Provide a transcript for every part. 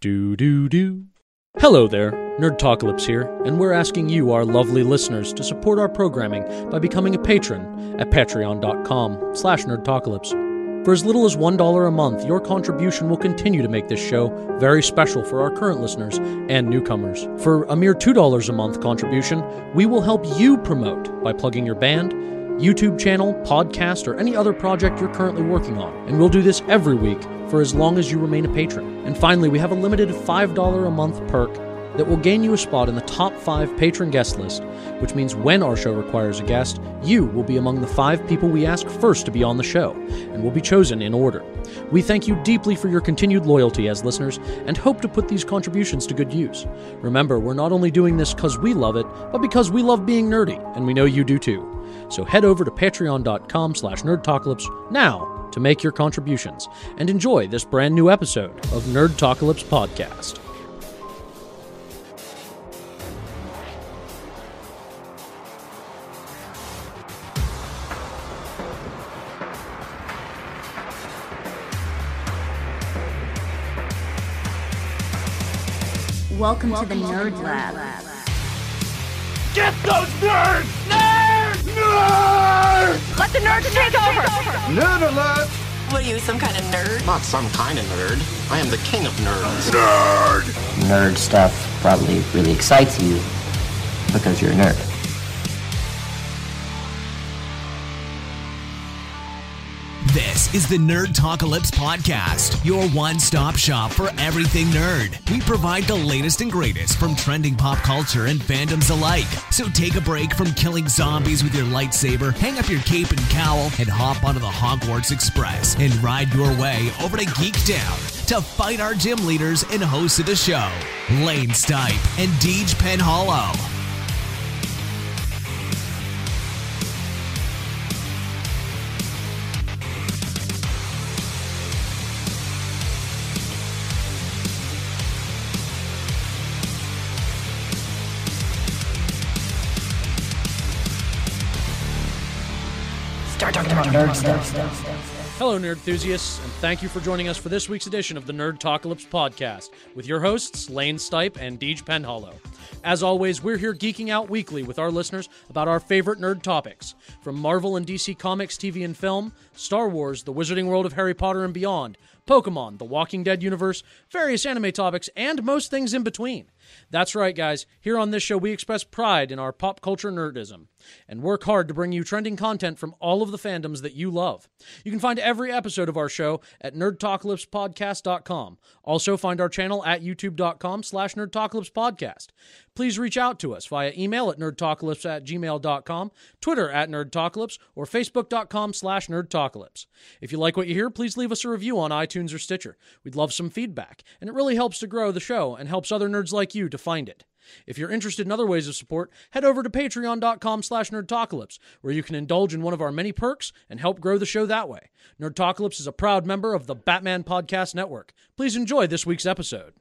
Do do do. Hello there, Nerdtalkalypse here, and we're asking you, our lovely listeners, to support our programming by becoming a patron at patreon.com slash nerdtalkalypse. For as little as $1 a month, your contribution will continue to make this show very special for our current listeners and newcomers. For a mere $2 a month contribution, we will help you promote by plugging your band, YouTube channel, podcast, or any other project you're currently working on. And we'll do this every week for as long as you remain a patron. And finally, we have a limited $5 a month perk that will gain you a spot in the top five patron guest list, which means when our show requires a guest, you will be among the five people we ask first to be on the show, and will be chosen in order. We thank you deeply for your continued loyalty as listeners and hope to put these contributions to good use. Remember, we're not only doing this because we love it, but because we love being nerdy, and we know you do too. So head over to patreon.com slash nerdtalkalypse now to make your contributions and enjoy this brand new episode of Nerdtalkalypse Podcast. Welcome, to the Nerd Lab. Get those nerds! Nerds! Nerds! Let the nerds take over! Nerd alert! What are you, some kind of nerd? Not some kind of nerd. I am the king of nerds. Nerd! nerd stuff probably really excites you because you're a nerd. This is the Nerd Talkalypse Podcast, your one stop shop for everything nerd. We provide the latest and greatest from trending pop culture and fandoms alike. So take a break from killing zombies with your lightsaber, hang up your cape and cowl, and hop onto the Hogwarts Express and ride your way over to Geek Down to fight our gym leaders and hosts of the show, Lane Stipe and Deej Penhollow. About nerd stuff. Hello, nerd enthusiasts, and thank you for joining us for this week's edition of the Nerd Talkalypse podcast with your hosts, Lane Stipe and Deej Penhollow. As always, we're here geeking out weekly with our listeners about our favorite nerd topics from Marvel and DC Comics, TV and film, Star Wars, the Wizarding World of Harry Potter and beyond, Pokemon, the Walking Dead universe, various anime topics, and most things in between. That's right, guys. Here on this show, we express pride in our pop culture nerdism and work hard to bring you trending content from all of the fandoms that you love. You can find every episode of our show at nerdtalkalypsepodcast.com. Also, find our channel at youtube.com slash nerdtalkalypsepodcast. Please reach out to us via email at nerdtalkalypse at gmail.com, Twitter at nerdtalkalypse, or facebook.com slash nerdtalkalypse. If you like what you hear, please leave us a review on iTunes or Stitcher. We'd love some feedback, and it really helps to grow the show and helps other nerds like you to find it. If you're interested in other ways of support, head over to patreon.com slash nerdtalkalypse, where you can indulge in one of our many perks and help grow the show that way. Nerdtalkalypse is a proud member of the Batman Podcast Network. Please enjoy this week's episode.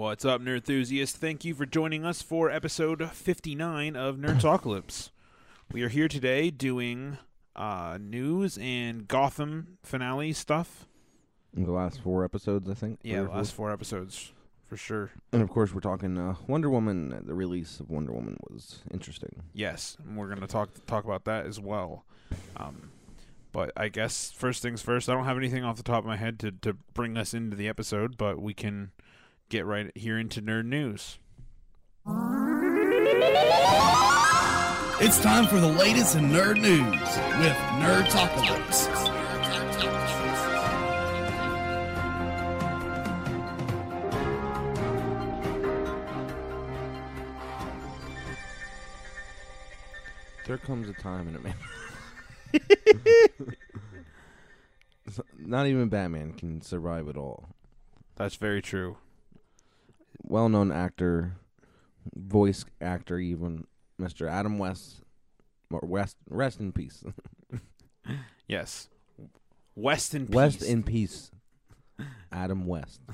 What's up, nerd enthusiasts? Thank you for joining us for episode 59 of Nerd Talkalypse. We are here today doing uh, news and Gotham finale stuff. The last four episodes, I think. Yeah, the four. last four episodes for sure. And of course, we're talking uh, Wonder Woman. The release of Wonder Woman was interesting. Yes, and we're gonna talk talk about that as well. Um, but I guess first things first. I don't have anything off the top of my head to to bring us into the episode, but we can get right here into nerd news. It's time for the latest in nerd news with Nerd Talkalypse. There comes a time in a man. Not even Batman can survive it all. That's very true. Well-known actor, voice actor, even Mr. Adam West, or West, rest in peace. Yes, West in West peace. in peace. Adam West.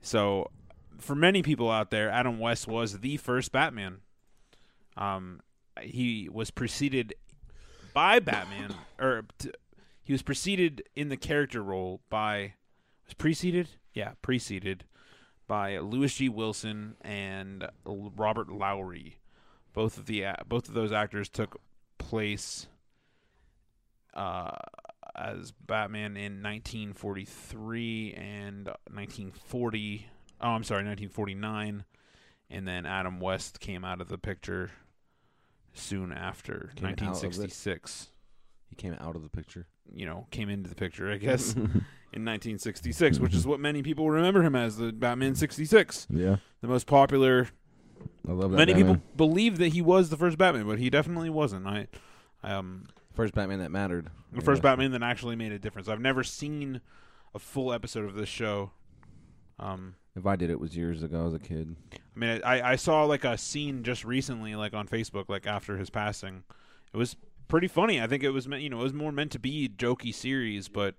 So, for many people out there, Adam West was the first Batman. Um, he was preceded by Batman, or t- he was preceded in the character role by was preceded. Yeah, preceded by Lewis G. Wilson and Robert Lowery. Both of the both of those actors took place uh, as Batman in 1943 and 1940. Oh, I'm sorry, 1949, and then Adam West came out of the picture soon after Came out of it? 1966. He came out of the picture. You know, came into the picture, I guess, in 1966, which is what many people remember him as the Batman 66, Yeah, the most popular I love that. Many Batman. people believe that he was the first Batman, but he definitely wasn't. I, um, first Batman that mattered. the first Batman that actually made a difference. I've never seen a full episode of this show. Um, If I did, it was years ago as a kid. I mean, I, I saw like a scene just recently, like on Facebook, like after his passing. It was pretty funny. I think it was meant, you know, it was more meant to be a jokey series, but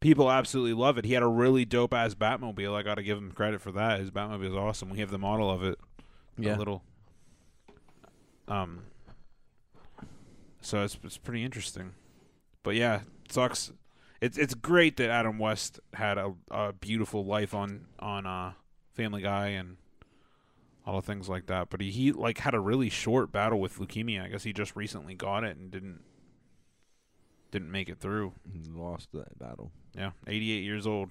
people absolutely love it. He had a really dope ass Batmobile. I got to give him credit for that. His Batmobile is awesome. We have the model of it. Yeah. A little. Um. So it's it's pretty interesting, but yeah, it sucks. It's it's great that Adam West had a, a beautiful life on on uh, Family Guy and all the things like that. But he, he like had a really short battle with leukemia. I guess he just recently got it and didn't didn't make it through. He lost that battle. Yeah, 88 years old.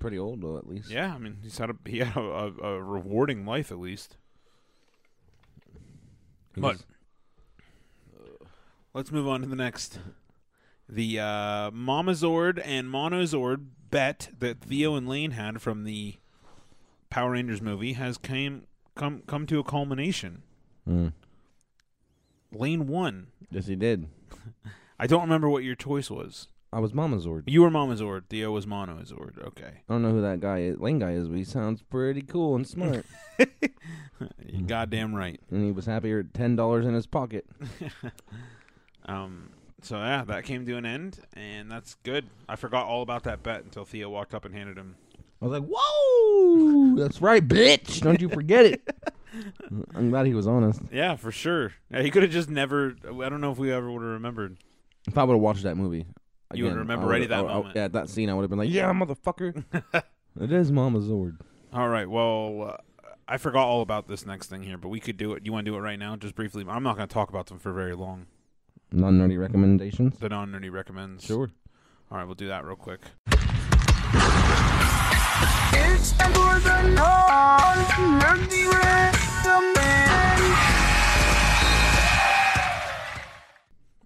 Pretty old though, at least. Yeah, I mean he's had a he had a, a, a rewarding life at least. He But was- let's move on to the next. The uh, Mamazord and Monozord bet that Theo and Lane had from the Power Rangers movie has came come come to a culmination. Mm. Lane won. Yes, he did. I don't remember what your choice was. I was Mama Zord. You were Mamazord. Theo was Monozord. Okay. I don't know who that guy is, Lane guy is, but he sounds pretty cool and smart. You goddamn right. and he was happier at ten dollars in his pocket. Um. So yeah, that came to an end, and that's good. I forgot all about that bet until Theo walked up and handed him. I was like, "Whoa, that's right, bitch! Don't you forget it." I'm glad he was honest. Yeah, for sure. Yeah, he could have just never. I don't know if we ever would have remembered. If I would have watched that movie, You would again, remember I right would've- at that I- I- moment. yeah, that scene, I would have been like, "Yeah, motherfucker, it is Mama Zord." All right. Well, uh, I forgot all about this next thing here, but we could do it. You want to do it right now, just briefly? I'm not going to talk about them for very long. Non nerdy recommendations. The non nerdy recommends. Sure. All right, we'll do that real quick. It's time for the non-nerdy recommend.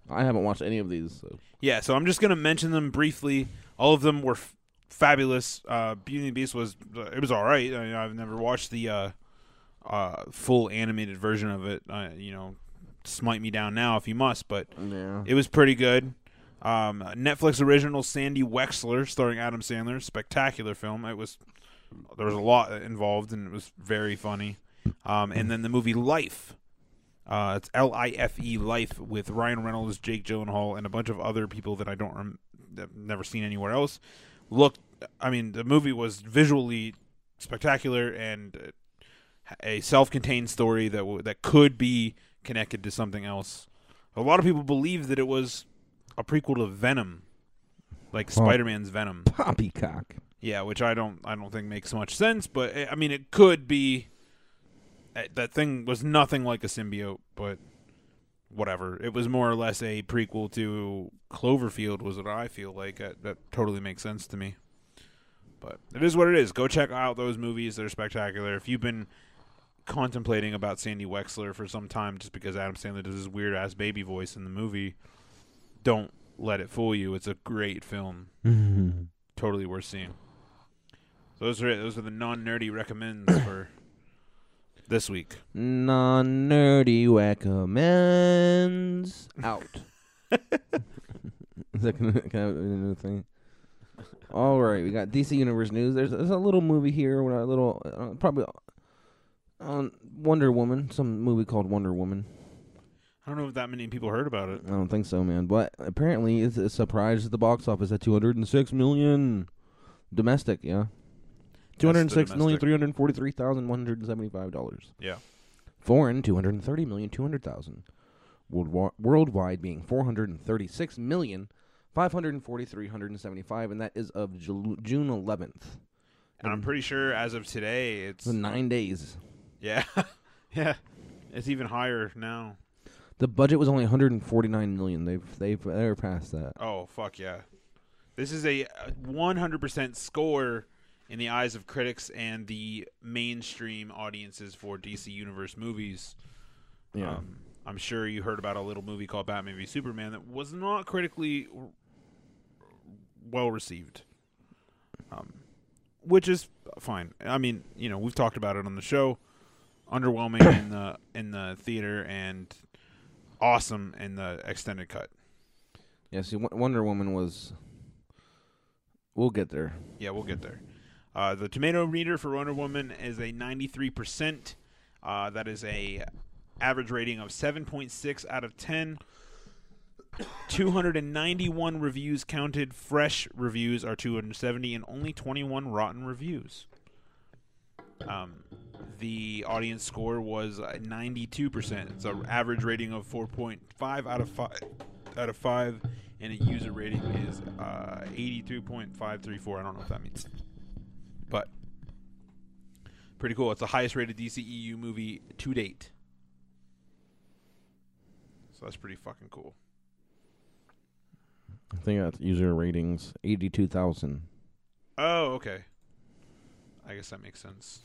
I haven't watched any of these. So. Yeah, so I'm just going to mention them briefly. All of them were f- fabulous. Uh, Beauty and the Beast was it was all right. I mean, I've never watched the uh, uh, full animated version of it. Uh, you know, smite me down now if you must, but Yeah. it was pretty good. Um, Netflix original Sandy Wexler, starring Adam Sandler, spectacular film. It was there was a lot involved and it was very funny. Um, and then the movie Life. Uh, it's L I F E Life with Ryan Reynolds, Jake Gyllenhaal, and a bunch of other people that I don't rem- that I've never seen anywhere else. Looked, I mean, the movie was visually spectacular and a self-contained story that w- that could be connected to something else. A lot of people believe that it was a prequel to Venom, like Huh. Spider-Man's Venom. Poppycock. Yeah, which I don't I don't think makes much sense, but eh, I mean it could be. eh, That thing was nothing like a symbiote, but whatever. It was more or less a prequel to Cloverfield. Was what I feel like. That, that totally makes sense to me. But it is what it is. Go check out those movies. They're spectacular. If you've been contemplating about Sandy Wexler for some time, just because Adam Sandler does his weird ass baby voice in the movie, don't let it fool you. It's a great film totally worth seeing. Those are it. Those are the non nerdy recommends for this week. Non nerdy recommends out. Is that gonna kind of a new thing? All right, we got DC Universe news. There's, there's a little movie here, a little uh, probably on Wonder Woman, some movie called Wonder Woman. I don't know if that many people heard about it. I don't think so, man. But apparently, it's a surprise at the box office at 206 million domestic. Yeah, two hundred six million three hundred forty three thousand one hundred seventy five dollars. Yeah. Foreign two hundred thirty million two hundred thousand. Worldwi- worldwide being four hundred thirty six million five hundred forty three hundred seventy five, and that is of Ju- June eleventh. and I'm pretty sure as of today, it's It's nine days. yeah, yeah, it's even higher now. The budget was only 149 million. They've they've they're past that. Oh fuck yeah! This is a 100% score in the eyes of critics and the mainstream audiences for DC Universe movies. Yeah. Um, I'm sure you heard about a little movie called Batman v Superman that was not critically well received. Um, which is fine. I mean, you know, we've talked about it on the show. Underwhelming in the in the theater and awesome in the extended cut. Yeah. See, Wonder Woman was. We'll get there. Yeah, we'll get there. Uh, the tomato meter for Wonder Woman is a 93%. Uh, that is a average rating of 7.6 out of 10. 291 reviews counted. Fresh reviews are 270, and only 21 rotten reviews. Um, the audience score was uh, 92%. It's an average rating of 4.5 out of 5 out of 5 and a user rating is uh, 82.534. I don't know what that means. But pretty cool. It's the highest rated DCEU movie to date. So that's pretty fucking cool. I think that's user ratings 82,000. Oh, okay. I guess that makes sense.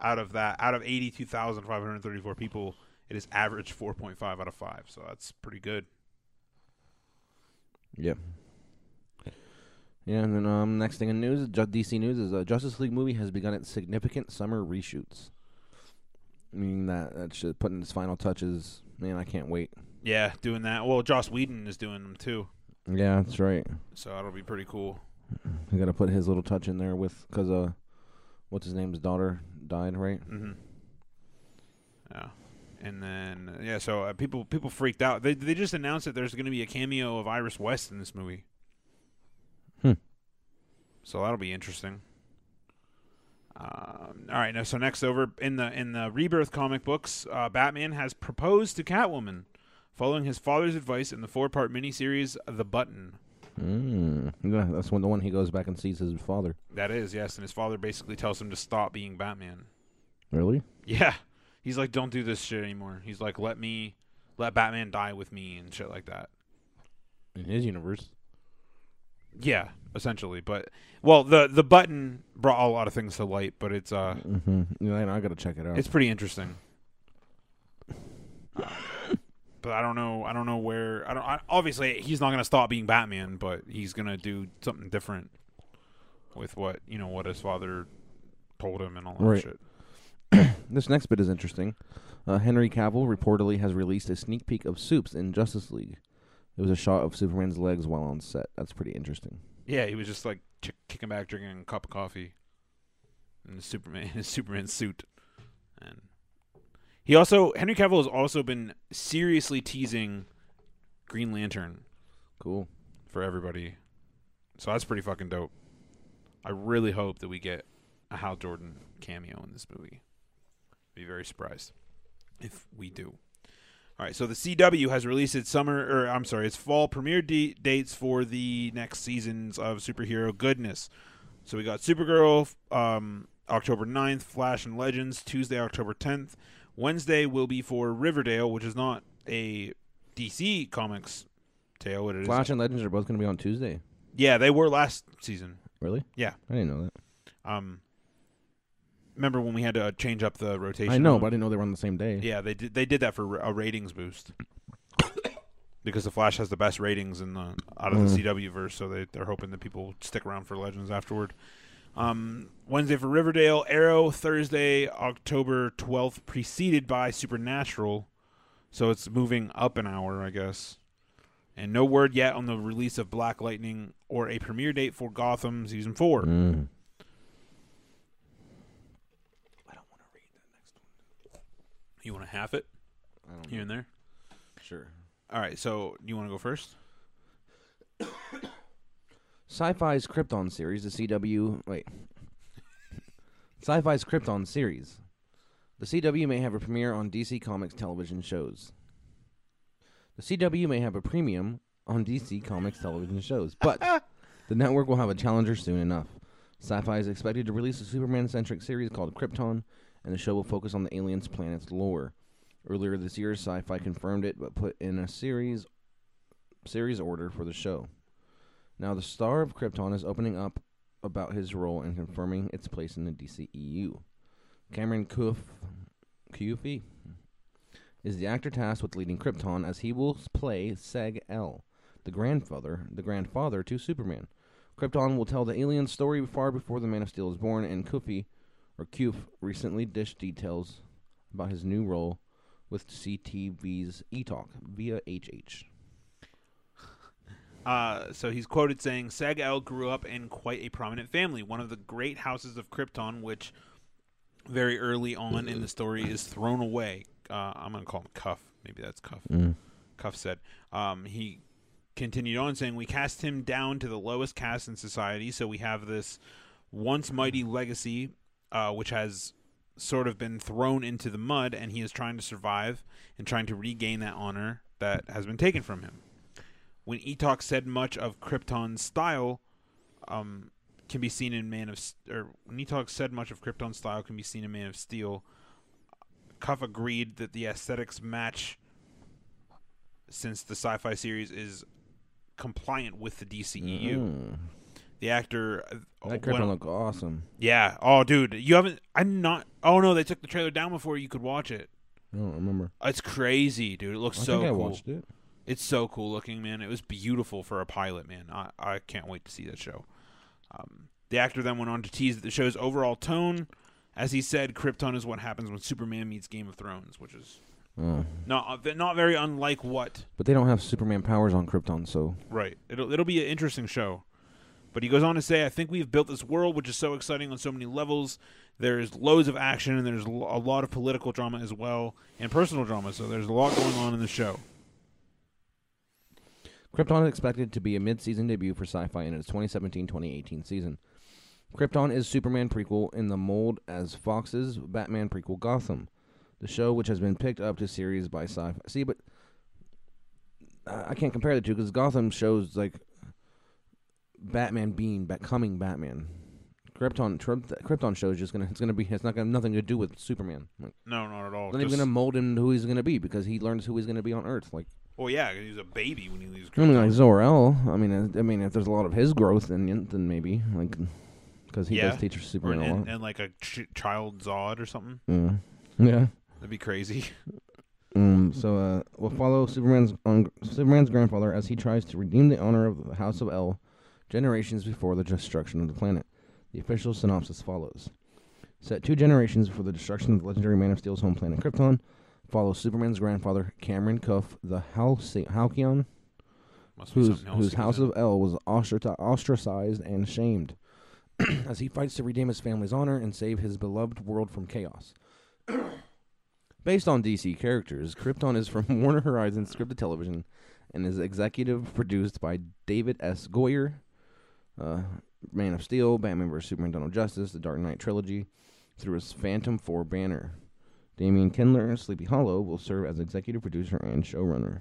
Out of that, out of 82,534 people, it is average 4.5 out of 5. So that's pretty good. Yeah. Yeah, and then um, next thing in news, Ju- DC news is a Justice League movie has begun its significant summer reshoots. Meaning that that's just putting its final touches. Man, I can't wait. Yeah, doing that. Well, Joss Whedon is doing them too. Yeah, that's right. So that'll be pretty cool. I got to put his little touch in there with because uh, what's his name's daughter died, right? Mm-hmm. Yeah, and then yeah, so uh, people people freaked out. They they just announced that there's going to be a cameo of Iris West in this movie. Hmm. So that'll be interesting. Um, all right, now so next over in the in the Rebirth comic books, uh, Batman has proposed to Catwoman, following his father's advice in the four-part miniseries The Button. Mm. Yeah, that's when the one he goes back and sees his father. That is yes, and his father basically tells him to stop being Batman. Really? Yeah. He's like, don't do this shit anymore. He's like, let me, let Batman die with me and shit like that. In his universe. Yeah, essentially. But well, the the button brought a lot of things to light, but it's uh, Mm-hmm. Yeah, I, I got to check it out. it's pretty interesting. But I don't know. I don't know where. I don't. I, obviously, he's not gonna stop being Batman, but he's gonna do something different with what you know what his father told him and all that Right. shit. This next bit is interesting. Uh, Henry Cavill reportedly has released a sneak peek of Supes in Justice League. It was a shot of Superman's legs while on set. That's pretty interesting. Yeah, he was just like ch- kicking back, drinking a cup of coffee in Superman his Superman suit, and he also Henry Cavill has also been seriously teasing Green Lantern Cool. for everybody, so that's pretty fucking dope. I really hope that we get a Hal Jordan cameo in this movie. Be very surprised if we do. All right, so the CW has released its summer, or I'm sorry, its fall premiere d- dates for the next seasons of superhero goodness. So we got Supergirl um, October 9th, Flash and Legends Tuesday, October 10th. Wednesday will be for Riverdale, which is not a DC Comics tale. It is. Flash and Legends are both going to be on Tuesday. Yeah, they were last season. Really? Yeah. I didn't know that. Um, remember when we had to uh, change up the rotation? I know, on- but I didn't know they were on the same day. Yeah, they did. They did that for a ratings boost because the Flash has the best ratings in the out of the Mm. CW verse. So they they're hoping that people stick around for Legends afterward. Um, Wednesday for Riverdale, Arrow. Thursday, October twelfth, preceded by Supernatural. So it's moving up an hour, I guess. And no word yet on the release of Black Lightning or a premiere date for Gotham season four. Mm. I don't want to read that next one. You want to half it I don't here and there? Sure. All right. So you want to go first? Syfy's Krypton series, the CW. Wait. Syfy's Krypton series. The CW may have a premiere on DC Comics television shows. The CW may have a premium on DC Comics television shows, but the network will have a challenger soon enough. Syfy is expected to release a Superman-centric series called Krypton, and the show will focus on the aliens' planet's lore. Earlier this year, Syfy confirmed it, but put in a series series order for the show. Now, the star of Krypton is opening up about his role and confirming its place in the DCEU. Cameron Kufi is the actor tasked with leading Krypton, as he will play Seg El, the grandfather, the grandfather to Superman. Krypton will tell the alien story far before the Man of Steel is born, and Kufi, or Kuf, recently dished details about his new role with CTV's E-Talk via HH. Uh, so he's quoted saying, Sag El grew up in quite a prominent family, one of the great houses of Krypton, which very early on in the story is thrown away. Uh, I'm going to call him Cuffe. Maybe that's Cuffe. Cuffe said. Um, he continued on saying, We cast him down to the lowest caste in society, so we have this once mighty legacy, uh, which has sort of been thrown into the mud, and he is trying to survive and trying to regain that honor that has been taken from him when E-Talk said much of Krypton's style um, can be seen in Man of or when E-Talk said much of Krypton's style can be seen in Man of Steel. Cuffe agreed that the aesthetics match since the sci-fi series is compliant with the DCEU. Mm. The actor uh, That went- Krypton look awesome. yeah. Oh, dude, you haven't. I'm not. Oh no, they took the trailer down before you could watch it. I don't remember. It's crazy, dude. It looks I so think I cool. watched it. It's so cool looking, man. It was beautiful for a pilot, man. I, I can't wait to see that show. Um, the actor then went on to tease that the show's overall tone. As he said, Krypton is what happens when Superman meets Game of Thrones, which is Oh. not uh, not very unlike what. But they don't have Superman powers on Krypton, so Right. It'll it'll be an interesting show. But he goes on to say, I think we've built this world which is so exciting on so many levels. There's loads of action and there's a lot of political drama as well and personal drama. So there's a lot going on in the show. Krypton is expected to be a mid-season debut for Syfy in its 2017-2018 season. Krypton is Superman prequel in the mold as Fox's Batman prequel Gotham, the show which has been picked up to series by Syfy. See, but I can't compare the two because Gotham shows like Batman being becoming Batman. Krypton Kryp- Krypton show is just gonna it's gonna be it's not gonna nothing to do with Superman. Like, No, not at all. it's not even gonna mold him to who he's gonna be because he learns who he's gonna be on Earth. Like Well, yeah, he was a baby when he leaves. I mean, like Zor-El. I mean, I mean, if there's a lot of his growth, then then maybe like because he yeah. does teach Or- Superman a and, lot. and like a ch- child Zod or something. yeah, yeah. That'd be crazy. Um, so uh, we'll follow Superman's on, Superman's grandfather as he tries to redeem the honor of the House of El, generations before the destruction of the planet. The official synopsis follows: Set two generations before the destruction of the legendary Man of Steel's home planet Krypton. Follow Superman's grandfather Cameron Cuffe, the Halcy- Halcyon, whose whose House of El was ostracized and shamed, as he fights to redeem his family's honor and save his beloved world from chaos. Based on DC characters, Krypton is from Warner Horizon scripted television and is executive produced by David S. Goyer, uh, Man of Steel, Batman vs Superman, of Justice, the Dark Knight trilogy, through his Phantom Four banner. Damian Kindler, Sleepy Hollow, will serve as executive producer and showrunner.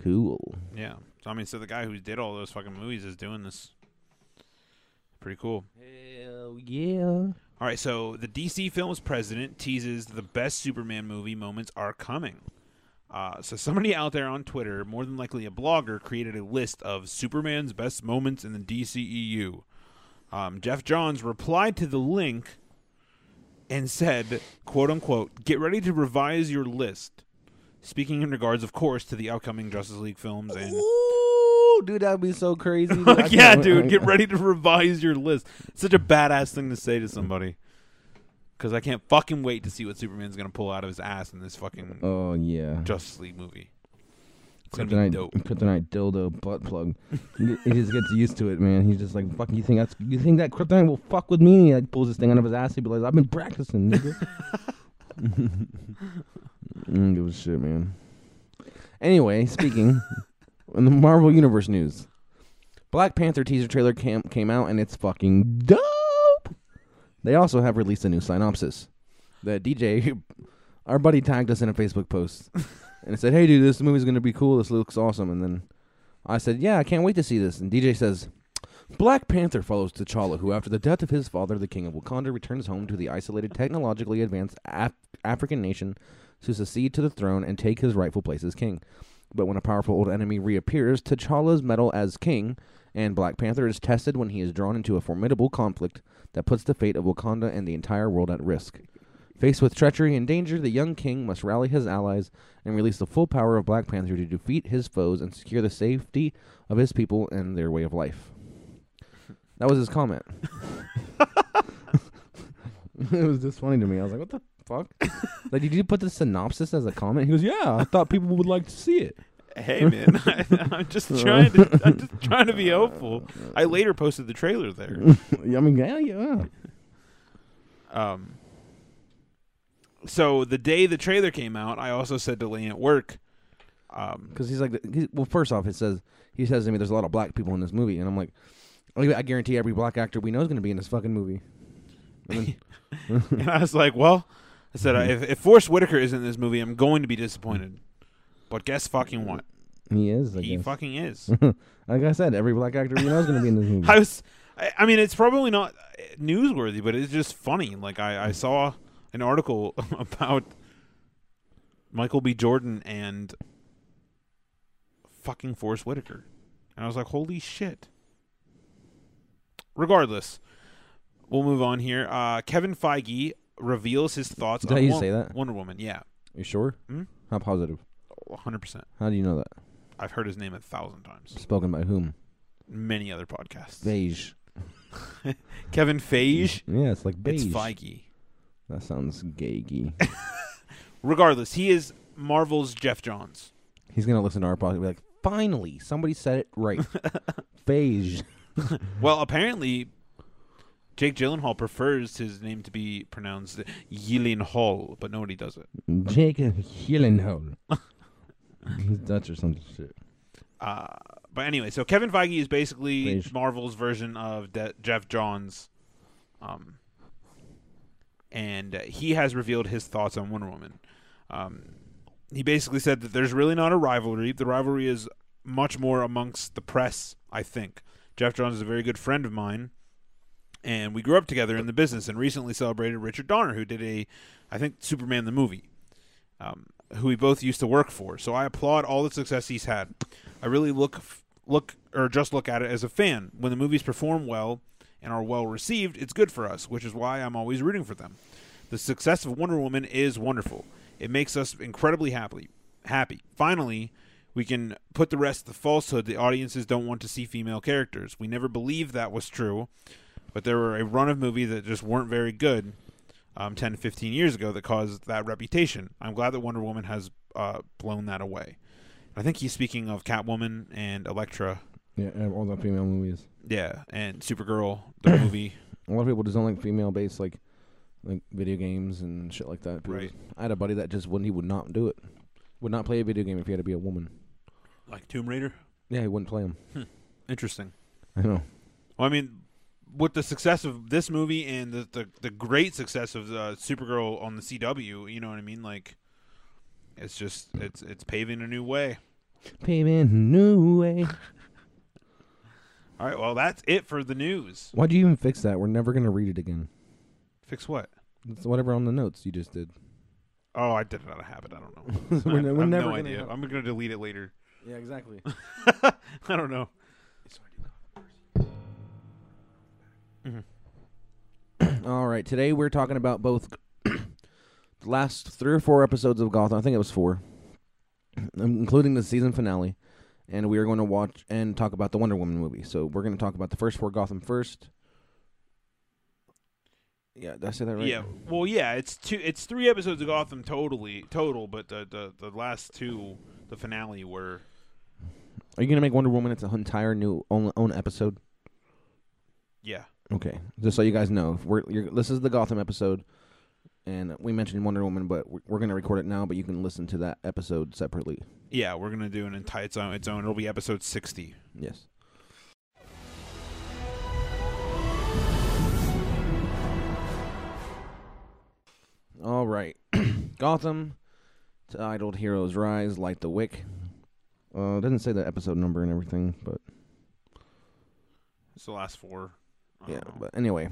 Cool. Yeah. So I mean, so the guy who did all those fucking movies is doing this. Pretty cool. Hell yeah. All right, so the DC Films president teases the best Superman movie moments are coming. Uh, so somebody out there on Twitter, more than likely a blogger, created a list of Superman's best moments in the DCEU. Um, Geoff Johns replied to the link and said, "quote unquote, get ready to revise your list." Speaking in regards, of course, to the upcoming Justice League films and Ooh, dude, that'd be so crazy. Yeah, dude, get ready to revise your list. Such a badass thing to say to somebody. Because I can't fucking wait to see what Superman's gonna pull out of his ass in this fucking Oh yeah. Justice League movie. Kryptonite, kryptonite dildo butt plug. he, he just gets used to it, man. He's just like, "Fuck, you think that's you think that kryptonite will fuck with me?" And he like pulls this thing out of his ass. He be like, "I've been practicing, nigga." mm, give a shit, man. Anyway, speaking in the Marvel Universe news, Black Panther teaser trailer cam- came out and it's fucking dope. They also have released a new synopsis. The DJ, our buddy, tagged us in a Facebook post and said, "Hey, dude, this movie's gonna be cool. This looks awesome." And then I said, "Yeah, I can't wait to see this." And DJ says, Black Panther follows T'Challa, who, after the death of his father, the King of Wakanda, returns home to the isolated, technologically advanced Af- African nation to succeed to the throne and take his rightful place as king. But when a powerful old enemy reappears, T'Challa's mettle as king and Black Panther is tested when he is drawn into a formidable conflict that puts the fate of Wakanda and the entire world at risk. Faced with treachery and danger, the young king must rally his allies and release the full power of Black Panther to defeat his foes and secure the safety of his people and their way of life. That was his comment. it was just funny to me. I was like, "What the fuck?" like, did you put the synopsis as a comment? He goes, "Yeah, I thought people would like to see it." Hey man, I, I'm just trying to I'm just trying to be hopeful. I later posted the trailer there. Yeah, I mean, yeah, yeah. Um, so the day the trailer came out, I also said to Lane at work, um, Because he's like, he, well, first off, it says he says to me, "There's a lot of black people in this movie," and I'm like, I I guarantee every black actor we know is going to be in this fucking movie. And then, and I was like, well, I said if, if Forest Whitaker isn't in this movie, I'm going to be disappointed. But guess fucking what? he is. I He guess. fucking is. like I said, every black actor we know is going to be in this movie. I was, I, I mean, it's probably not newsworthy, but it's just funny. Like I, I saw an article about Michael B. Jordan and fucking Forest Whitaker, and I was like, holy shit. Regardless, we'll move on here. Uh, Kevin Feige reveals his thoughts Did on you Won- say that? Wonder Woman. Yeah, you sure? Hmm? How positive? 100. percent How do you know that? I've heard his name a thousand times. Spoken by whom? Many other podcasts. Beige. Kevin Feige. Yeah, it's like beige. It's Feige. That sounds gaygy. Regardless, he is Marvel's Geoff Johns. He's gonna listen to our podcast and be like, finally, somebody said it right. beige. Well, apparently, Jake Gyllenhaal prefers his name to be pronounced Gyllenhaal, but nobody does it. Jake Gyllenhaal. He's Dutch or some shit. Uh, but anyway, so Kevin Feige is basically. Marvel's version of De- Geoff Johns, um, and he has revealed his thoughts on Wonder Woman. Um, he basically said that there's really not a rivalry. The rivalry is much more amongst the press. I think Geoff Johns is a very good friend of mine, and we grew up together in the business. And recently celebrated Richard Donner, who did a, I think Superman the movie, um, who we both used to work for. So I applaud all the success he's had. I really look look or just look at it as a fan. When the movies perform well and are well received, it's good for us, which is why I'm always rooting for them. The success of Wonder Woman is wonderful. It makes us incredibly happy. Happy. Finally, we can put the rest of the falsehood the audiences don't want to see female characters. We never believed that was true, but there were a run of movies that just weren't very good um, 10 to 15 years ago that caused that reputation. I'm glad that Wonder Woman has uh, blown that away. I think he's speaking of Catwoman and Elektra. Yeah, all the female movies. Yeah, and Supergirl, the movie. A lot of people just don't like female based like like video games and shit like that. People Right. I had a buddy that just wouldn't he would not do it. Would not play a video game if he had to be a woman. Like Tomb Raider? Yeah, he wouldn't play them. Interesting. I know. Well, I mean, with the success of this movie and the the, the great success of uh, Supergirl on the CW, you know what I mean? Like, it's just it's it's paving a new way. Paving new way. All right, well, that's it for the news. Why'd you even fix that? We're never gonna read it again. Fix what? It's whatever on the notes you just did. Oh, I did it out of habit. I don't know. We're I, ne- we're have never no gonna idea. have- I'm gonna delete it later. Yeah, exactly. I don't know. All right, today we're talking about both the last three or four episodes of Gotham. I think it was four, including the season finale. And we are going to watch and talk about the Wonder Woman movie. So we're going to talk about the first four Gotham first. Yeah, did I say that right? Yeah. Well, yeah. It's two. It's three episodes of Gotham totally total, but the the, the last two, the finale were. Are you going to make Wonder Woman its an entire new own, own episode? Yeah. Okay, just so you guys know, if we're you're, this is the Gotham episode, and we mentioned Wonder Woman, but we're, we're going to record it now. But you can listen to that episode separately. Yeah, we're gonna do an entire its own. Its own. It'll be episode sixty. Yes. All right. Gotham, titled Heroes Rise, Light the Wick. Uh, it doesn't say the episode number and everything, but It's the last four. Yeah, know. but anyway,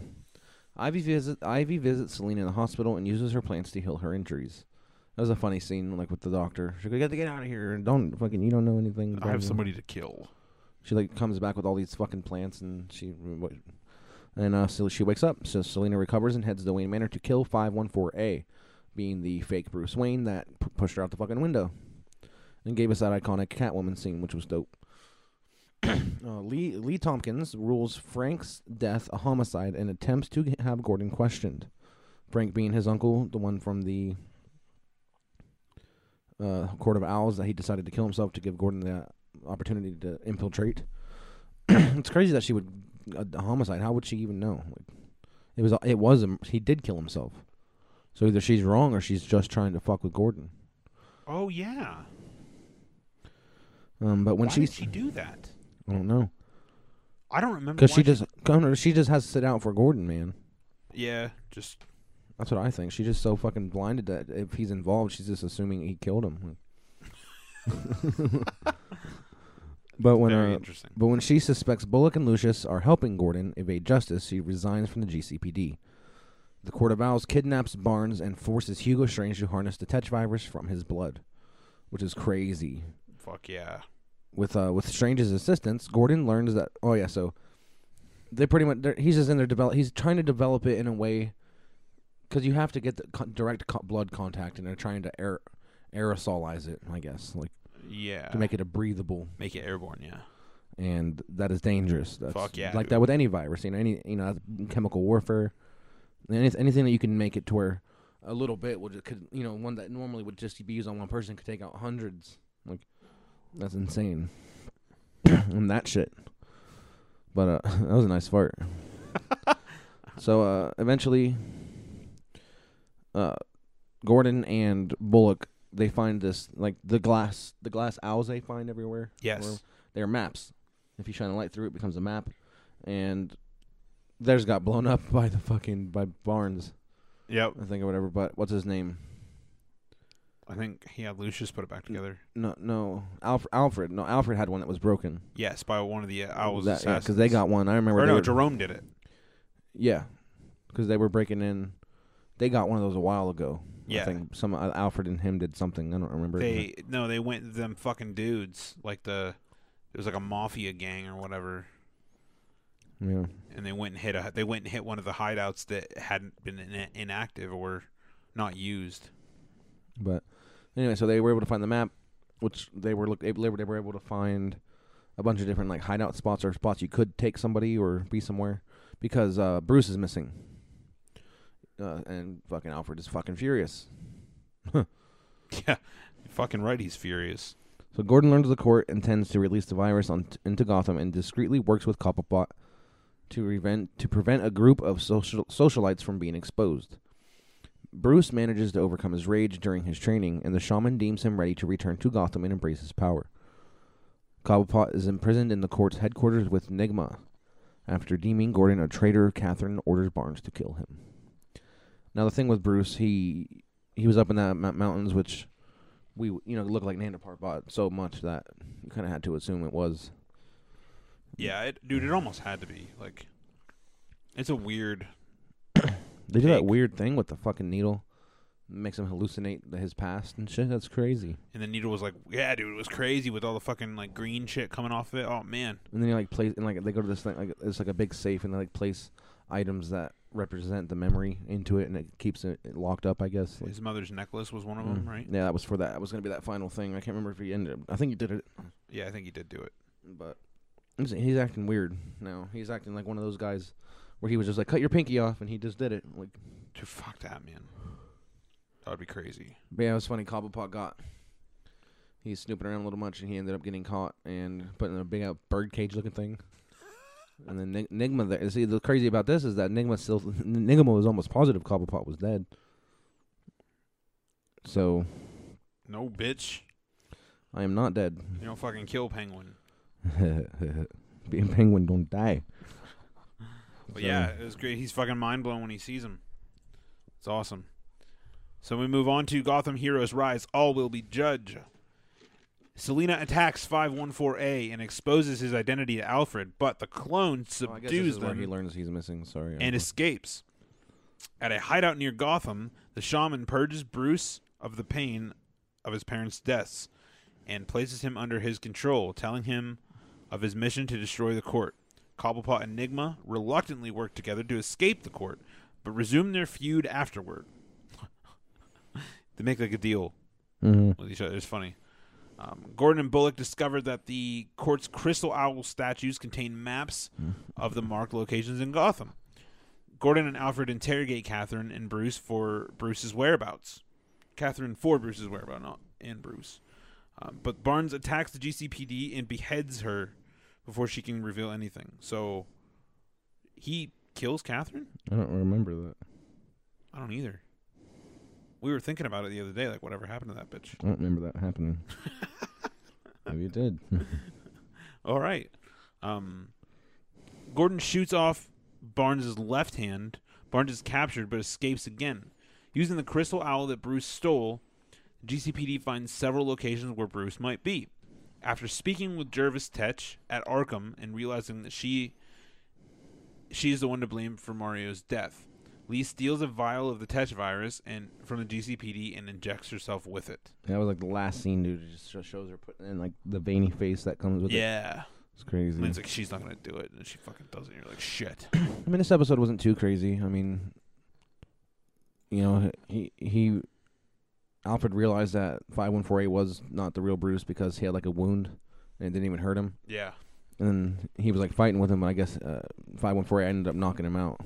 Ivy visit Ivy visits Selina in the hospital and uses her plants to heal her injuries. That was a funny scene, like with the doctor. She go, "You got to get out of here! Don't fucking, you don't know anything." I have somebody to kill. She like comes back with all these fucking plants, and she and uh, so she wakes up. So Selina recovers and heads to Wayne Manor to kill five one four A, being the fake Bruce Wayne that p- pushed her out the fucking window, and gave us that iconic Catwoman scene, which was dope. uh, Lee Lee Thompkins rules Frank's death a homicide and attempts to have Gordon questioned. Frank being his uncle, the one from the uh, Court of Owls, that he decided to kill himself to give Gordon the opportunity to infiltrate. it's crazy that she would a, a homicide. How would she even know? Like, it was it was a, he did kill himself. So either she's wrong or she's just trying to fuck with Gordon. Oh yeah. Um, but when Why she did she do that? I don't know I don't remember. because she just Connor, she just has to sit out for Gordon, man. Yeah, just That's what I think. She's just so fucking blinded that if he's involved, she's just assuming he killed him. but when very uh, interesting. But when she suspects Bullock and Lucius are helping Gordon evade justice, she resigns from the GCPD. The Court of Owls kidnaps Barnes and forces Hugo Strange to harness the Tetch virus from his blood, which is crazy. Fuck yeah. With uh, with Strange's assistance, Gordon learns that. Oh yeah, so they pretty much he's just in there develop. He's trying to develop it in a way because you have to get the co- direct co- blood contact, and they're trying to aer- aerosolize it. I guess like Yeah. to make it a breathable Make it airborne. Yeah. and that is dangerous. That's Fuck yeah, like dude. that with any virus. You know, any you know chemical warfare. Any, anything that you can make it to where a little bit would could you know one that normally would just be used on one person could take out hundreds. Like that's insane. and that shit. But uh, that was a nice fart. so uh, eventually, uh, Gordon and Bullock they find this like the glass the glass owls they find everywhere. Yes. They're maps. If you shine a light through it, it becomes a map. And theirs got blown up by the fucking by Barnes, Yep. I think or whatever. But what's his name? I think he had Lucius put it back together. No, no, Alfred. Alfred. No, Alfred had one that was broken. Yes, by one of the uh, owls. That- yeah, because they got one. I remember. Or no, were- Jerome did it. Yeah, because they were breaking in. They got one of those a while ago. Yeah. I think some uh, Alfred and him did something. I don't remember. They no, they went them fucking dudes like the it was like a mafia gang or whatever, yeah. and they went and hit a they went and hit one of the hideouts that hadn't been in, inactive or not used. But anyway, so they were able to find the map, which they were look able they were able to find a bunch of different like hideout spots or spots you could take somebody or be somewhere because uh, Bruce is missing, uh, and fucking Alfred is fucking furious. Yeah, you're fucking right. He's furious. So Gordon learns the court intends to release the virus on into Gotham and discreetly works with Cobblepot to prevent to prevent a group of social socialites from being exposed. Bruce manages to overcome his rage during his training, and the shaman deems him ready to return to Gotham and embrace his power. Cobblepot is imprisoned in the court's headquarters with Nigma. After deeming Gordon a traitor, Kathryn orders Barnes to kill him. Now the thing with Bruce, he he was up in that mou- mountains, which we you know looked like Nanda Parbat so much that you kind of had to assume it was. Yeah, it, dude, it almost had to be like. It's a weird. They do that weird thing with the fucking needle, makes him hallucinate his past and shit. That's crazy. And the needle was like, yeah, dude, it was crazy with all the fucking like green shit coming off of it. Oh man, And then you like place and like they go to this thing like it's like a big safe and they like place items that represent the memory into it and it keeps it locked up. I guess. Like, his mother's necklace was one of mm. them, right? Yeah, that was for that. That was gonna be that final thing. I can't remember if he ended. I think he did it, Yeah, I think he did do it. but he's, he's acting weird now. He's acting like one of those guys where he was just like cut your pinky off and he just did it. Like. Dude, fuck that, man. That would be crazy. But yeah, it was funny. Cobblepot got. He's snooping around a little much, and he ended up getting caught and put in a big out bird cage looking thing. And then Nig- Nigma, there. See, the crazy about this is that Nigma still. Nigma was almost positive Cobblepot was dead. So No, bitch. I am not dead. You don't fucking kill penguin. Being penguin don't die. But So- yeah, it was great. He's fucking mind blown when he sees him. It's awesome. So we move on to Gotham Heroes Rise. All will be judged. Selina attacks 514A and exposes his identity to Alfred, but the clone Oh, I guess this subdues where them he learns he's missing. Sorry. and escapes. At a hideout near Gotham, the shaman purges Bruce of the pain of his parents' deaths and places him under his control, telling him of his mission to destroy the court. Cobblepot and Enigma reluctantly work together to escape the court, but resume their feud afterward. they make like a deal Mhm. with each other. It's funny. Um, Gordon and Bullock discovered that the court's crystal owl statues contain maps of the marked locations in Gotham. Gordon and Alfred interrogate Kathryn and Bruce for Bruce's whereabouts. Kathryn for Bruce's whereabouts, not in Bruce. Um, but Barnes attacks the GCPD and beheads her before she can reveal anything. So he kills Kathryn? I don't remember that. I don't either. We were thinking about it the other day, like whatever happened to that bitch. I don't remember that happening. Maybe it did. All right. Um, Gordon shoots off Barnes' left hand. Barnes is captured but escapes again. Using the crystal owl that Bruce stole, GCPD finds several locations where Bruce might be. After speaking with Jervis Tetch at Arkham and realizing that she she is the one to blame for Mario's death, Lee steals a vial of the Tetch virus and from the GCPD and injects herself with it. that was like the last scene, dude. It just shows her putting in like the veiny face that comes with it. Yeah. It's crazy. And it's like she's not gonna do it, and she fucking does it. And you're like, shit. I mean, this episode wasn't too crazy. I mean, you know, he he Alfred realized that five one four eight was not the real Bruce because he had like a wound and it didn't even hurt him. Yeah. And he was like fighting with him. And I guess uh, five one four eight ended up knocking him out.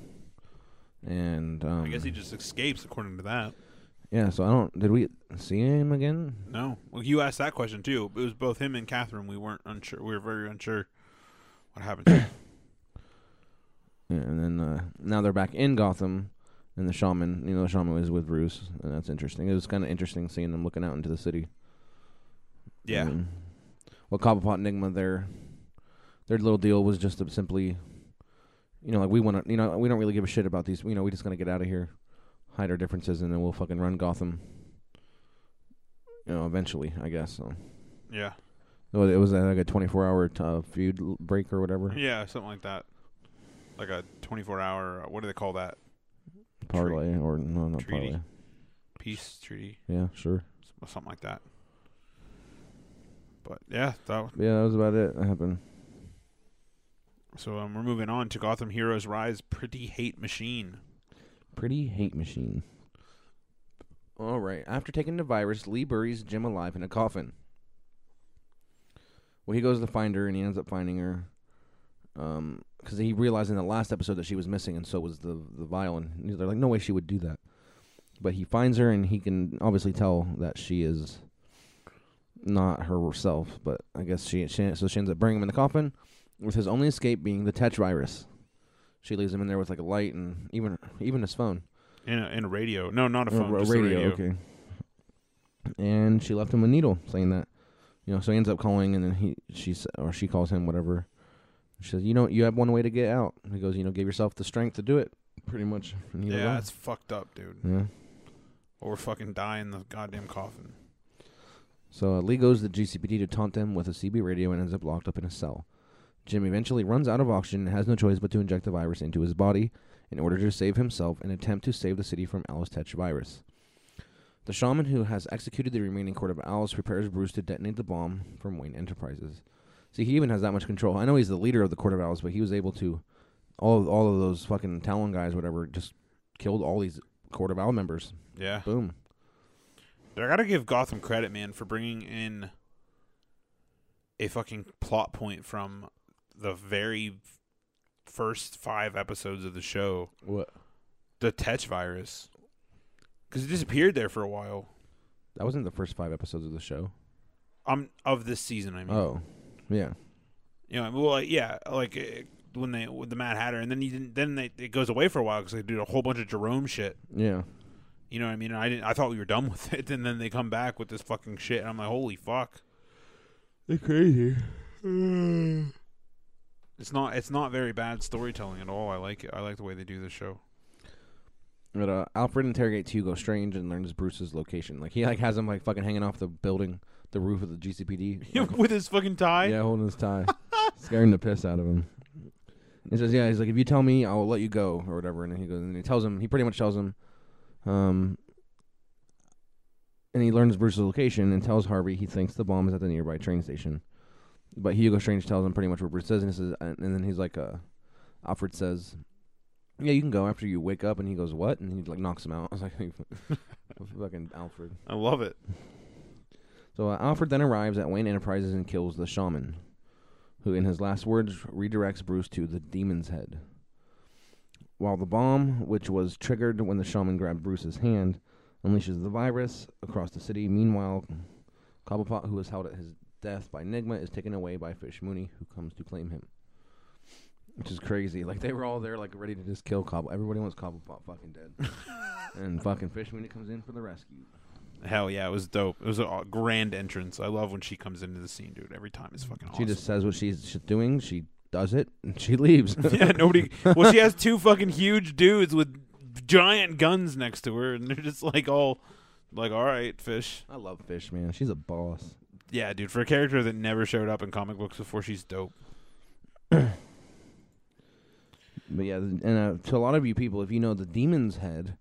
And um, I guess he just escapes, according to that. yeah. So I don't. Did we see him again? No. Well, you asked that question too. It was both him and Kathryn. We weren't unsure. We were very unsure what happened. to him. And then uh, now they're back in Gotham, and the shaman, you know, the shaman was with Bruce, and that's interesting. It was kind of interesting seeing them looking out into the city. Yeah. Mean, well, Cobblepot Enigma, their their little deal was just to simply, you know, like we want to, you know, we don't really give a shit about these. You know, we just gonna get out of here, hide our differences, and then we'll fucking run Gotham. You know, eventually, I guess. So yeah. it was, it was uh, like a twenty four hour uh, feud break or whatever Yeah, something like that. Like a 24 hour. uh, What do they call that? Parlay or no, not Treaty. parlay. Peace treaty. Yeah, sure. Something like that. But yeah, that. Yeah, that was about it. That happened. So um, we're moving on to Gotham Heroes Rise. Pretty hate machine. Pretty hate machine. All right. After taking the virus, Lee buries Jim alive in a coffin. Well, he goes to find her, and he ends up finding her. Um, because he realized in the last episode that she was missing, and so was the the vial, and they're like, no way she would do that. But he finds her, and he can obviously tell that she is not herself. But I guess she, she so she ends up burying him in the coffin, with his only escape being the Tetch virus. She leaves him in there with like a light and even even his phone. In a, in a radio. No, not a phone. a just radio, a radio. okay. And she left him a needle, saying that, you know. So he ends up calling, and then he she or she calls him whatever. She says, "You know, you have one way to get out." He goes, "You know, give yourself the strength to do it." Pretty much. And he was Yeah, that's fucked up, dude. yeah. Or we're fucking dying in the goddamn coffin. So uh, Lee goes to the GCPD to taunt them with a CB radio and ends up locked up in a cell. Jim eventually runs out of oxygen and has no choice but to inject the virus into his body in order to save himself and attempt to save the city from Alice Tetch virus. The shaman who has executed the remaining Court of Owls prepares Bruce to detonate the bomb from Wayne Enterprises. See, he even has that much control. I know he's the leader of the Court of Owls, but he was able to all of, all of those fucking Talon guys, whatever, just killed all these Court of Owl members. Yeah. Boom. But I gotta give Gotham credit, man, for bringing in a fucking plot point from the very first five episodes of the show. What? The Tetch virus. Because it disappeared there for a while. That wasn't the first five episodes of the show. Um, of this season, I mean. Oh, yeah. You know, well, yeah, like uh, when they with the Mad Hatter, and then he didn't, then they, it goes away for a while because they do a whole bunch of Jerome shit. Yeah. You know what I mean? And I didn't. I thought we were done with it, and then they come back with this fucking shit, and I'm like, holy fuck. They're crazy. It's not. It's not very bad storytelling at all. I like it. I like the way they do this show. But uh, Alfred interrogates Hugo Strange and learns Bruce's location. Like he like has him like fucking hanging off the building, the roof of the GCPD. like, with his fucking tie. yeah, holding his tie, scaring the piss out of him. He says, "Yeah." He's like, "If you tell me, I'll let you go, or whatever." And then he goes, and he tells him. He pretty much tells him, um, and he learns Bruce's location and tells Harvey he thinks the bomb is at the nearby train station. But Hugo Strange tells him pretty much what Bruce says, and he says, and, and then he's like, uh, Alfred says, "Yeah, you can go after you wake up." And he goes, "What?" And he like knocks him out. I was like, "Fucking Alfred." I love it. So uh, Alfred then arrives at Wayne Enterprises and kills the shaman, who, in his last words, redirects Bruce to the demon's head. While the bomb, which was triggered when the shaman grabbed Bruce's hand, unleashes the virus across the city. Meanwhile, Cobblepot, who was held at his death by Enigma, is taken away by Fish Mooney, who comes to claim him. Which is crazy. Like they were all there, like ready to just kill Cobble. Everybody wants Cobblepot fucking dead, and fucking Fish Mooney comes in for the rescue. Hell yeah, it was dope. It was a grand entrance. I love when she comes into the scene, dude. Every time it's fucking awesome. She just says what she's, she's doing. She does it, and she leaves. yeah, nobody. Well, she has two fucking huge dudes with giant guns next to her, and they're just like all, like, all right, fish. I love Fish, man. She's a boss. Yeah, dude. For a character that never showed up in comic books before, she's dope. But yeah, and uh, to a lot of you people, if you know the demon's head,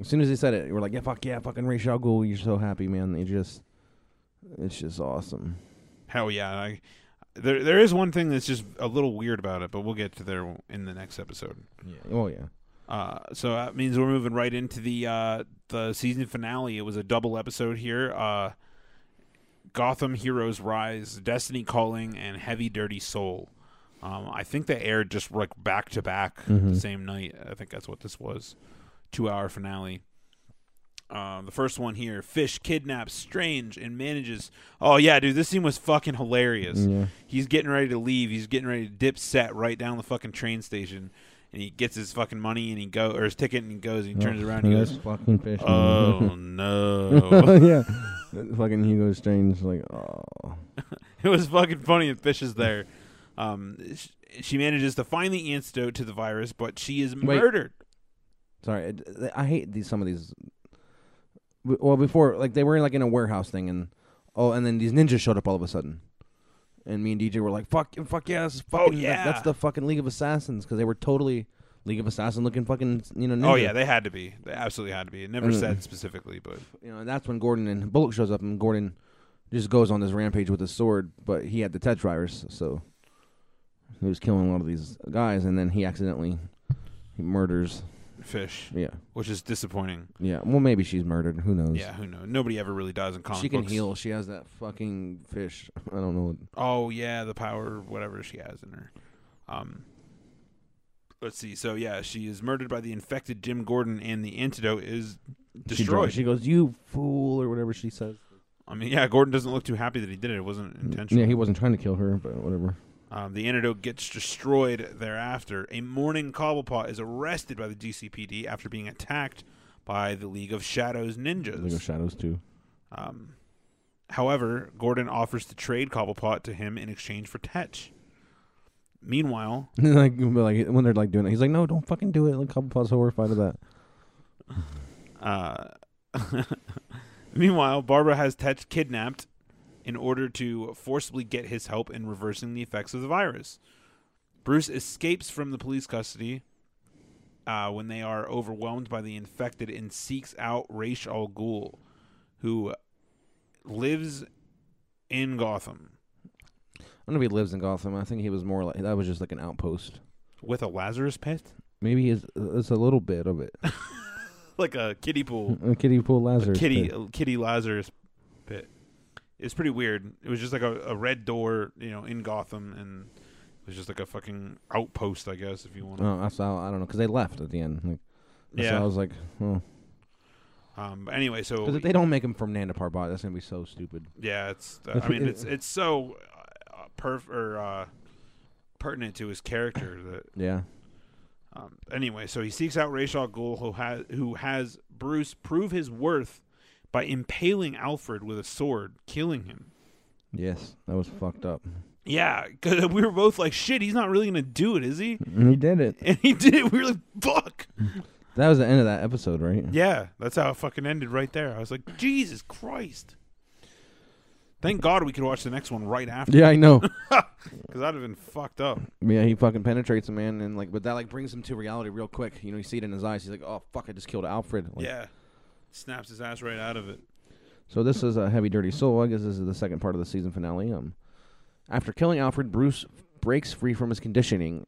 as soon as they said it, were like, "Yeah, fuck yeah, fucking Ra's al Ghul." You're so happy, man. It just, it's just awesome. Hell yeah. I, there, there is one thing that's just a little weird about it, but we'll get to there in the next episode. Yeah. Oh yeah. Uh, so that means we're moving right into the uh, the season finale. It was a double episode here. Uh, Gotham Heroes Rise, Destiny Calling, and Heavy Dirty Soul. Um, I think they aired just like back to back the same night. I think that's what this was. Two hour finale. Um, the first one here, Fish kidnaps Strange and manages. Oh yeah, dude, this scene was fucking hilarious. Yeah. He's getting ready to leave. He's getting ready to dip set right down the fucking train station, and he gets his fucking money and he go or his ticket and he goes and he turns Oh, around and he goes, fucking Fish. "Oh no!" yeah. fucking Hugo Strange, like, oh. it was fucking funny and Fish is there. Um, sh- she manages to find the antidote to the virus, but she is Wait. murdered. Sorry, it- I hate these. Some of these. Well, before like they were like in a warehouse thing, and oh, and then these ninjas showed up all of a sudden, and me and DJ were like, "Fuck, fuck yeah, oh, this fucking, that- yeah. that's the fucking League of Assassins," because they were totally League of Assassin looking fucking, you know. Oh, ninja. Oh yeah, they had to be. They absolutely had to be. It never said specifically, but you know, and that's when Gordon and Bullock shows up, and Gordon just goes on this rampage with his sword, but he had the Tetch virus, so he was killing a lot of these guys, and then he accidentally he murders. Fish, Yeah, which is disappointing. yeah. Well, maybe she's murdered. Who knows? Yeah, who knows? Nobody ever really dies in comic she can books. heal. She has that fucking fish. I don't know. Oh yeah, the power, whatever she has in her. Um, let's see. So yeah, she is murdered by the infected Jim Gordon, and the antidote is She, destroyed. she goes, "You fool," or whatever she says. I mean, yeah, Gordon doesn't look too happy that he did it. It wasn't intentional. Yeah, he wasn't trying to kill her, but whatever. Um, the antidote gets destroyed thereafter. A morning Cobblepot is arrested by the GCPD after being attacked by the League of Shadows ninjas. League of Shadows too. Um, however, Gordon offers to trade Cobblepot to him in exchange for Tetch. Meanwhile, like, like when they're like doing it, he's like, "No, don't fucking do it." Like, Cobblepot's horrified of that. uh, meanwhile, Barbara has Tetch kidnapped in order to forcibly get his help in reversing the effects of the virus. Bruce escapes from the police custody uh, when they are overwhelmed by the infected and seeks out Ra's al Ghul, who lives in Gotham I don't know if he lives in Gotham. I think he was more like that was just like an outpost. with a Lazarus pit, Maybe it's, it's a little bit of it. like a kiddie pool. a kiddie pool Lazarus. kitty pit. a kitty Lazarus pit. It's pretty weird. It was just like a, a red door, you know, in Gotham, and it was just like a fucking outpost, I guess, if you want. to. Oh, that's how I don't know because they left at the end. Like, Yeah. why I was like, oh, Um, but anyway, so because if they don't make him from Nanda Parbat, that's gonna be so stupid. yeah, it's. uh, I mean, it's it's so uh, perf or uh, pertinent to his character that. Yeah. Um, anyway, so he seeks out Ra's al Ghul, who has who has Bruce prove his worth by impaling Alfred with a sword, killing him. Yes, that was fucked up. Yeah, because we were both like, "Shit, he's not really gonna do it, is he?" And he did it. And he did it. We were like, "Fuck." That was the end of that episode, right? Yeah, that's how it fucking ended right there. I was like, Jesus Christ. Thank God we could watch the next one right after. Yeah, I know. Because I'd have been fucked up. yeah, he fucking penetrates a man, and like, but that like brings him to reality real quick. You know, you see it in his eyes. He's like, "Oh fuck, I just killed Alfred." Like, yeah. Snaps his ass right out of it. So this is a heavy, dirty soul. I guess this is the second part of the season finale. Um, after killing Alfred, Bruce breaks free from his conditioning,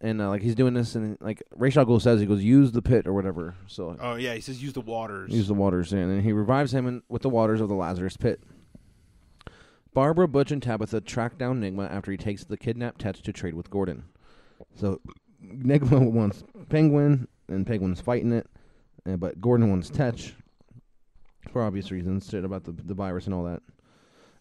and uh, like he's doing this, and like Ra's al Ghul says, he goes, "Use the pit or whatever." So Oh, yeah, he says use the waters. use the waters, and then he revives him in, with the waters of the Lazarus pit. Barbara, Butch, and Tabitha track down Nygma after he takes the kidnapped Tetch to trade with Gordon. So Nygma wants Penguin, and Penguin's fighting it, uh, but Gordon wants Tetch for obvious reasons, shit about the the virus and all that.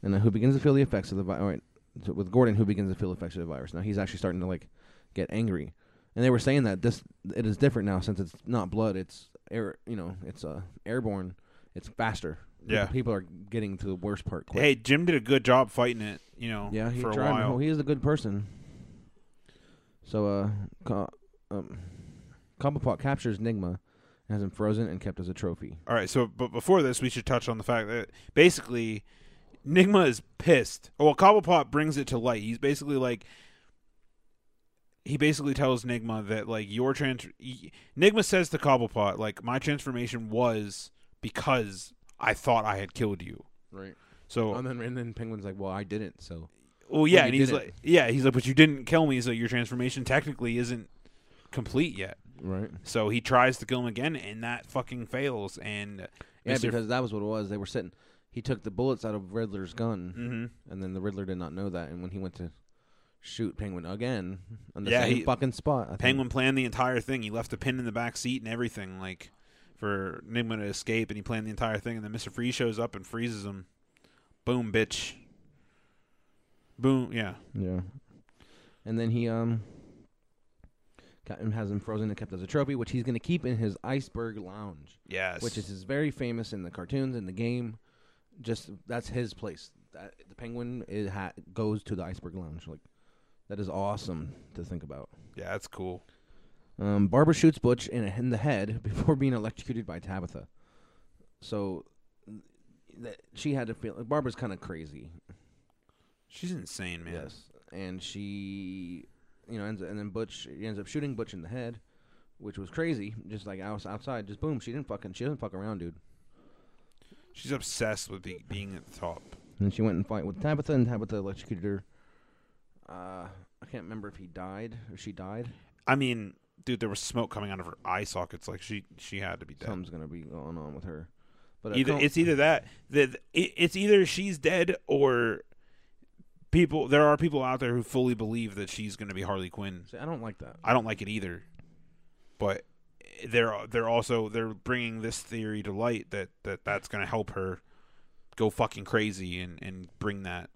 And uh, who begins to feel the effects of the virus? Right, so with Gordon, who begins to feel the effects of the virus. Now he's actually starting to like get angry, and they were saying that this it is different now since it's not blood, it's air. You know, it's uh airborne. It's faster. People- Yeah. people are getting to the worst part quick. Hey, Jim did a good job fighting it, you know, Yeah, he for a while. Oh, he is a good person. So, uh, um, Cobblepot captures Nygma, and has him frozen and kept as a trophy. All right, so but before this, we should touch on the fact that basically Nygma is pissed. Oh, well, Cobblepot brings it to light. He's basically like he basically tells Nygma that like your trans Nygma says to Cobblepot like my transformation was because I thought I had killed you. Right. So oh, And then, and then Penguin's like, "Well, I didn't." So, well, yeah, you and he's didn't. like, yeah, he's like, but you didn't kill me, so your transformation technically isn't complete yet. Right. So he tries to kill him again, and that fucking fails. And Yeah, Mr. because that was what it was. They were sitting. He took the bullets out of Riddler's gun, Mhm. and then the Riddler did not know that. And when he went to shoot Penguin again on the Yeah, same he- fucking spot, I think. Penguin planned the entire thing. He left a pin in the back seat and everything, like for Nygma to escape, and he planned the entire thing. And then Mister Freeze shows up and freezes him. Boom, bitch. Boom, yeah. Yeah. And then he um him has him frozen and kept as a trophy, which he's going to keep in his iceberg lounge. Yes. Which is is very famous in the cartoons in the game. Just that's his place. That, the penguin it ha- goes to the iceberg lounge. Like that is awesome to think about. Yeah, that's cool. Um, Barbara shoots Butch in, in the head before being electrocuted by Tabitha. So th- she had to feel. Barbara's kind of crazy. She's insane, man. Yes, and she, you know, ends and then Butch he ends up shooting Butch in the head, which was crazy. Just like outs- outside, just boom. She didn't fucking. She doesn't fuck around, dude. She's obsessed with be- being at the top. And she went and fight with Tabitha, and Tabitha electrocuted her. Uh, I can't remember if he died or she died. I mean, dude, there was smoke coming out of her eye sockets. Like she, she had to be dead. Something's gonna be going on with her. But either it's either that the it, it's either she's dead or people. There are people out there who fully believe that she's going to be Harley Quinn. See, I don't like that. I don't like it either, but they're they're also they're bringing this theory to light that that that's going to help her go fucking crazy and and bring that.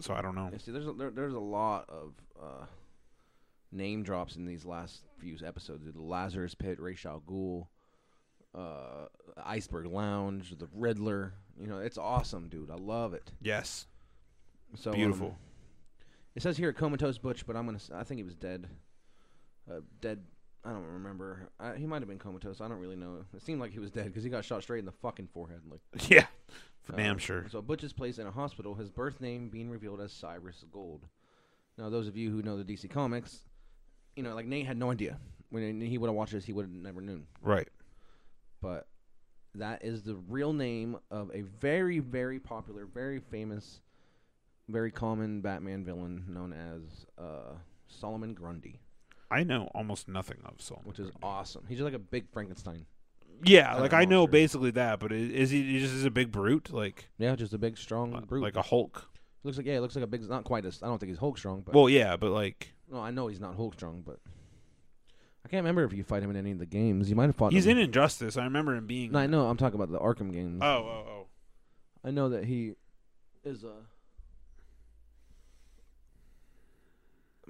So I don't know. Yeah, see, there's a, there, there's a lot of uh, name drops in these last few episodes. The Lazarus Pit, Ra's Ghoul, uh, Iceberg Lounge, the Riddler. You know, it's awesome, dude. I love it. Yes, So um, beautiful. it says here comatose Butch, but I'm gonna. I think he was dead. Uh, dead. I don't remember. I, he might have been comatose. I don't really know. It seemed like he was dead because he got shot straight in the fucking forehead. Like yeah, for uh, damn sure. So Butch is placed in a hospital. His birth name being revealed as Cyrus Gold. Now, those of you who know the DC comics, you know, like Nate had no idea when he would have watched this, he would have never known. Right. But that is the real name of a very, very popular, very famous, very common Batman villain known as uh, Solomon Grundy, I know almost nothing of Solomon. which is awesome. He's just like a big Frankenstein. Yeah, like I know monster. basically that, but i- is he, he just is a big brute, like Yeah, just a big, strong uh, brute. like a Hulk? looks like yeah, it looks like a big. Not quite as. I don't think he's Hulk strong, but Well, yeah, but like No, I know he's not Hulk strong, but I can't remember if you fight him in any of the games. You might have fought. he's him. in Injustice. I remember him being. No, I know. I'm talking about the Arkham games. Oh, oh, oh. I know that he is a.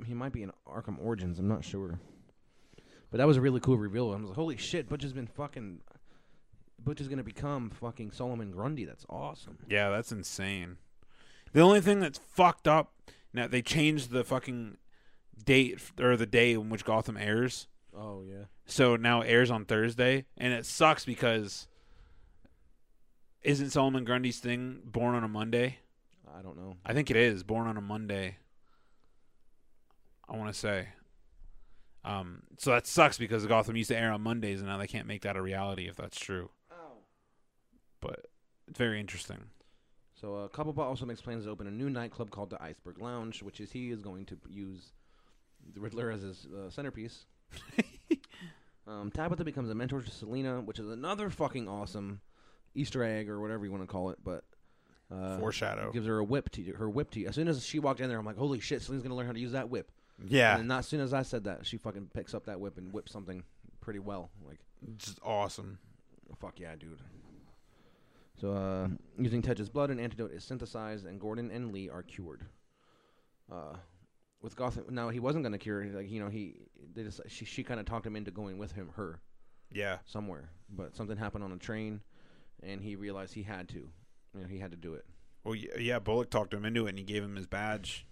He might be in Arkham Origins. I'm not sure. But that was a really cool reveal. I was like, "Holy shit! Butch has been fucking. Butch is gonna become fucking Solomon Grundy. That's awesome." Yeah, that's insane. The only thing that's fucked up now they changed the fucking date or the day in which Gotham airs. Oh yeah. So now it airs on Thursday, and it sucks because isn't Solomon Grundy's thing born on a Monday? I don't know. I think it is born on a Monday. I want to say. Um, so that sucks because Gotham used to air on Mondays, and now they can't make that a reality if that's true. Oh. But it's very interesting. So uh, also makes plans to open a new nightclub called the Iceberg Lounge, which is he is going to use the Riddler as his uh, centerpiece. um, Tabitha becomes a mentor to Selina, which is another fucking awesome Easter egg or whatever you want to call it. But uh, Foreshadow. gives her a whip to her whip to. As soon as she walked in there, I'm like, holy shit, Selina's gonna learn how to use that whip. Yeah, And then not as soon as I said that, she fucking picks up that whip and whips something pretty well. Like it's awesome. Fuck yeah, dude. So, uh, using Tetch's blood, an antidote is synthesized, and Gordon and Lee are cured. Uh, with Gotham, now he wasn't gonna cure. Like you know, he they just she she kind of talked him into going with him, her Yeah, somewhere. But something happened on a train, and he realized he had to. You know, he had to do it. Well, yeah, Bullock talked him into it, and he gave him his badge.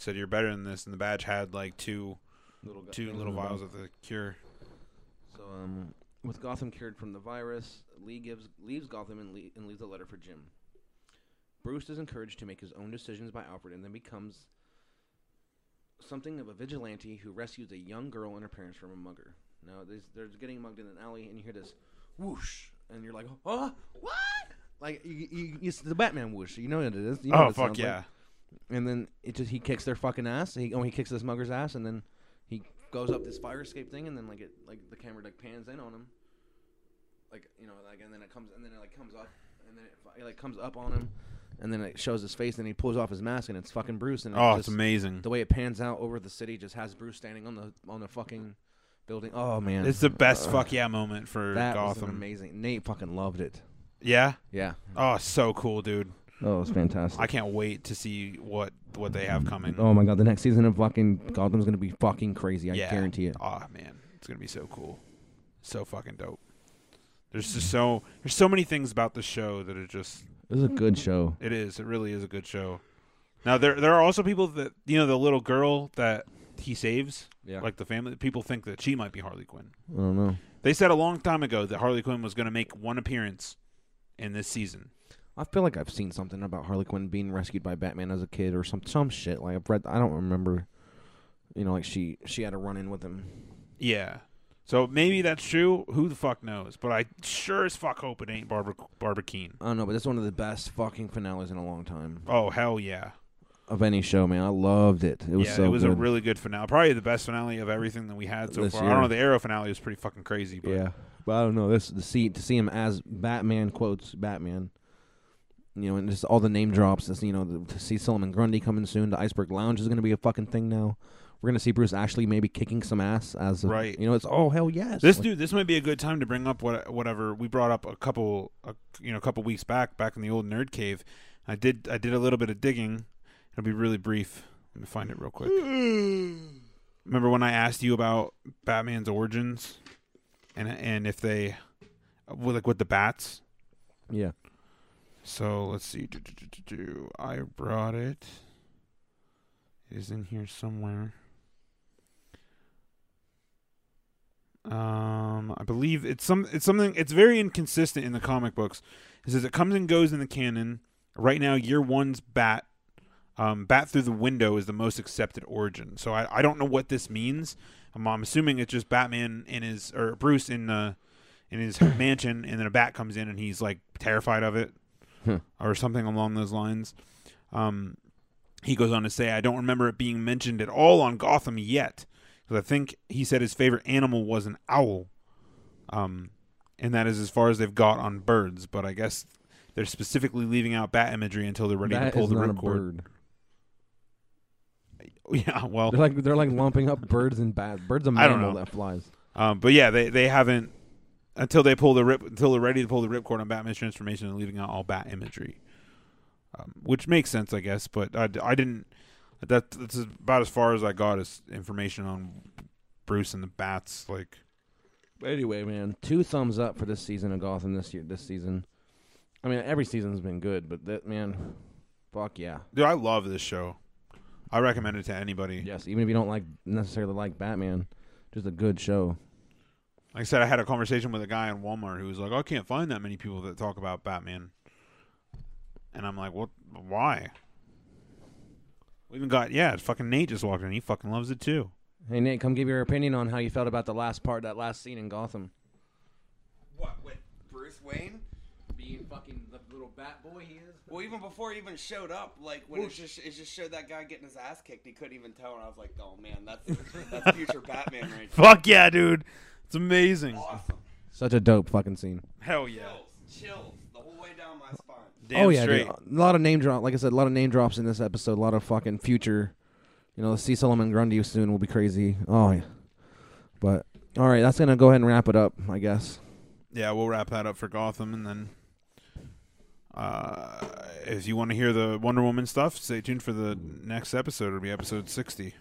Said you're better than this, and the badge had like two, Little two little vials of the cure. So, um, with Gotham cured from the virus, Lee gives leaves Gotham and, le- and leaves a letter for Jim. Bruce is encouraged to make his own decisions by Alfred, and then becomes something of a vigilante who rescues a young girl and her parents from a mugger. Now, there's, they're getting mugged in an alley, and you hear this whoosh, and you're like, "Oh, what?" Like you, you, it's the Batman whoosh. You know what it is. You know Oh fuck sounds like. And then it just he kicks their fucking ass. He oh he kicks this mugger's ass, and then he goes up this fire escape thing, and then like it like the camera like pans in on him, like you know like and then it comes and then it like comes up and then it, it like comes up on him, and then it shows his face, and he pulls off his mask, and it's fucking Bruce. And Oh, it it's amazing. the way it pans out over the city just has Bruce standing on the on the fucking building. Oh man, It's the best Uh, fuck yeah moment for That Gotham. amazing. Nate fucking loved it. Yeah. Yeah. Oh, so cool, dude. Oh, it was fantastic. I can't wait to see what what they have coming. Oh my god, the next season of fucking Gotham's gonna be fucking crazy. I yeah. guarantee it. Oh man, it's gonna be so cool, so fucking dope. There's just so there's so many things about the show that are just It was a good show. it is it really is a good show. Now there there are also people that you know the little girl that he saves, Yeah. like the family. People think that she might be Harley Quinn. I don't know. They said a long time ago that Harley Quinn was going to make one appearance in this season. I feel like I've seen something about Harley Quinn being rescued by Batman as a kid or some some shit. Like I've read. I don't remember. You know, like she she had a run in with him. Yeah. So maybe that's true. Who the fuck knows? But I sure as fuck hope it ain't Barbara Barbara Kean. I don't know, but that's one of the best fucking finales in a long time Oh hell yeah! of any show, man. I loved it. It was yeah, so it was good. a really good finale. Probably the best finale of everything that we had so This far. I don't know. The Arrow finale was pretty fucking crazy. But yeah. But I don't know this to see to see him as Batman quotes Batman. You know, and just all the name drops. This, you know, the, to see Solomon Grundy coming soon. The Iceberg Lounge is going to be a fucking thing now. We're going to see Bruce Ashley maybe kicking some ass as a, Right. You know, it's oh hell yes. This Like- dude, this might be a good time to bring up what whatever we brought up a couple, a, you know, a couple weeks back, back in the old nerd cave. I did, I did a little bit of digging. It'll be really brief. Let me find it real quick. Hmm. Remember when I asked you about Batman's origins, and and if they, uh, well, like with the bats. Yeah. So let's see. Do, do, do. I brought it. It is in here somewhere. Um, I believe it's some. It's something. It's very inconsistent in the comic books. It says it comes and goes in the canon. Right now, year one's bat. Um, bat through the window is the most accepted origin. So I, I don't know what this means. I'm, I'm assuming it's just Batman in his or Bruce in the in his mansion, and then a bat comes in and he's like terrified of it. Or something along those lines. Um, he goes on to say, I don't remember it being mentioned at all on Gotham yet, because I think he said his favorite animal was an owl. Um, and that is as far as they've got on birds. But I guess they're specifically leaving out bat imagery until they're ready That to pull is the not a ripcord. bird. Yeah, well, They're like they're like lumping up birds and bats. Birds a I don't mammal know. that flies. Um, but yeah, they they haven't until they pull the rip until they're ready to pull the ripcord on Batman's transformation and leaving out all bat imagery, um, which makes sense, I guess. But I, I didn't. That that's about as far as I got as information on Bruce and the bats. Like, Anyway, man, two thumbs up for this season of Gotham this year. This season, I mean, every season's been good, but that man, fuck yeah, dude, I love this show. I recommend it to anybody. yes. Even if you don't like necessarily like Batman, just a good show. Like I said, I had a conversation with a guy in Walmart who was like, "I can't find that many people that talk about Batman," and I'm like, "What? Why?" We even got yeah, fucking Nate just walked in. He fucking loves it too. Hey Nate, come give your opinion on how you felt about the last part, that last scene in Gotham. What with Bruce Wayne? Being fucking the little bat boy he is. Well, even before he even showed up, like when it just it just showed that guy getting his ass kicked, he couldn't even tell, and I was like, oh man, that's that's future Batman right there. Fuck yeah, dude! It's amazing. Awesome. Such a dope fucking scene. Hell yeah. Chills, chills, the whole way down my spine. Damn oh yeah, straight. dude. a lot of name drop. Like I said, a lot of name drops in this episode. A lot of fucking future. You know, see Solomon Grundy soon will be crazy. Oh yeah. But all right, that's gonna go ahead and wrap it up, I guess. Yeah, we'll wrap that up for Gotham, and then uh, if you want to hear the Wonder Woman stuff, stay tuned for the next episode. It'll be episode sixty.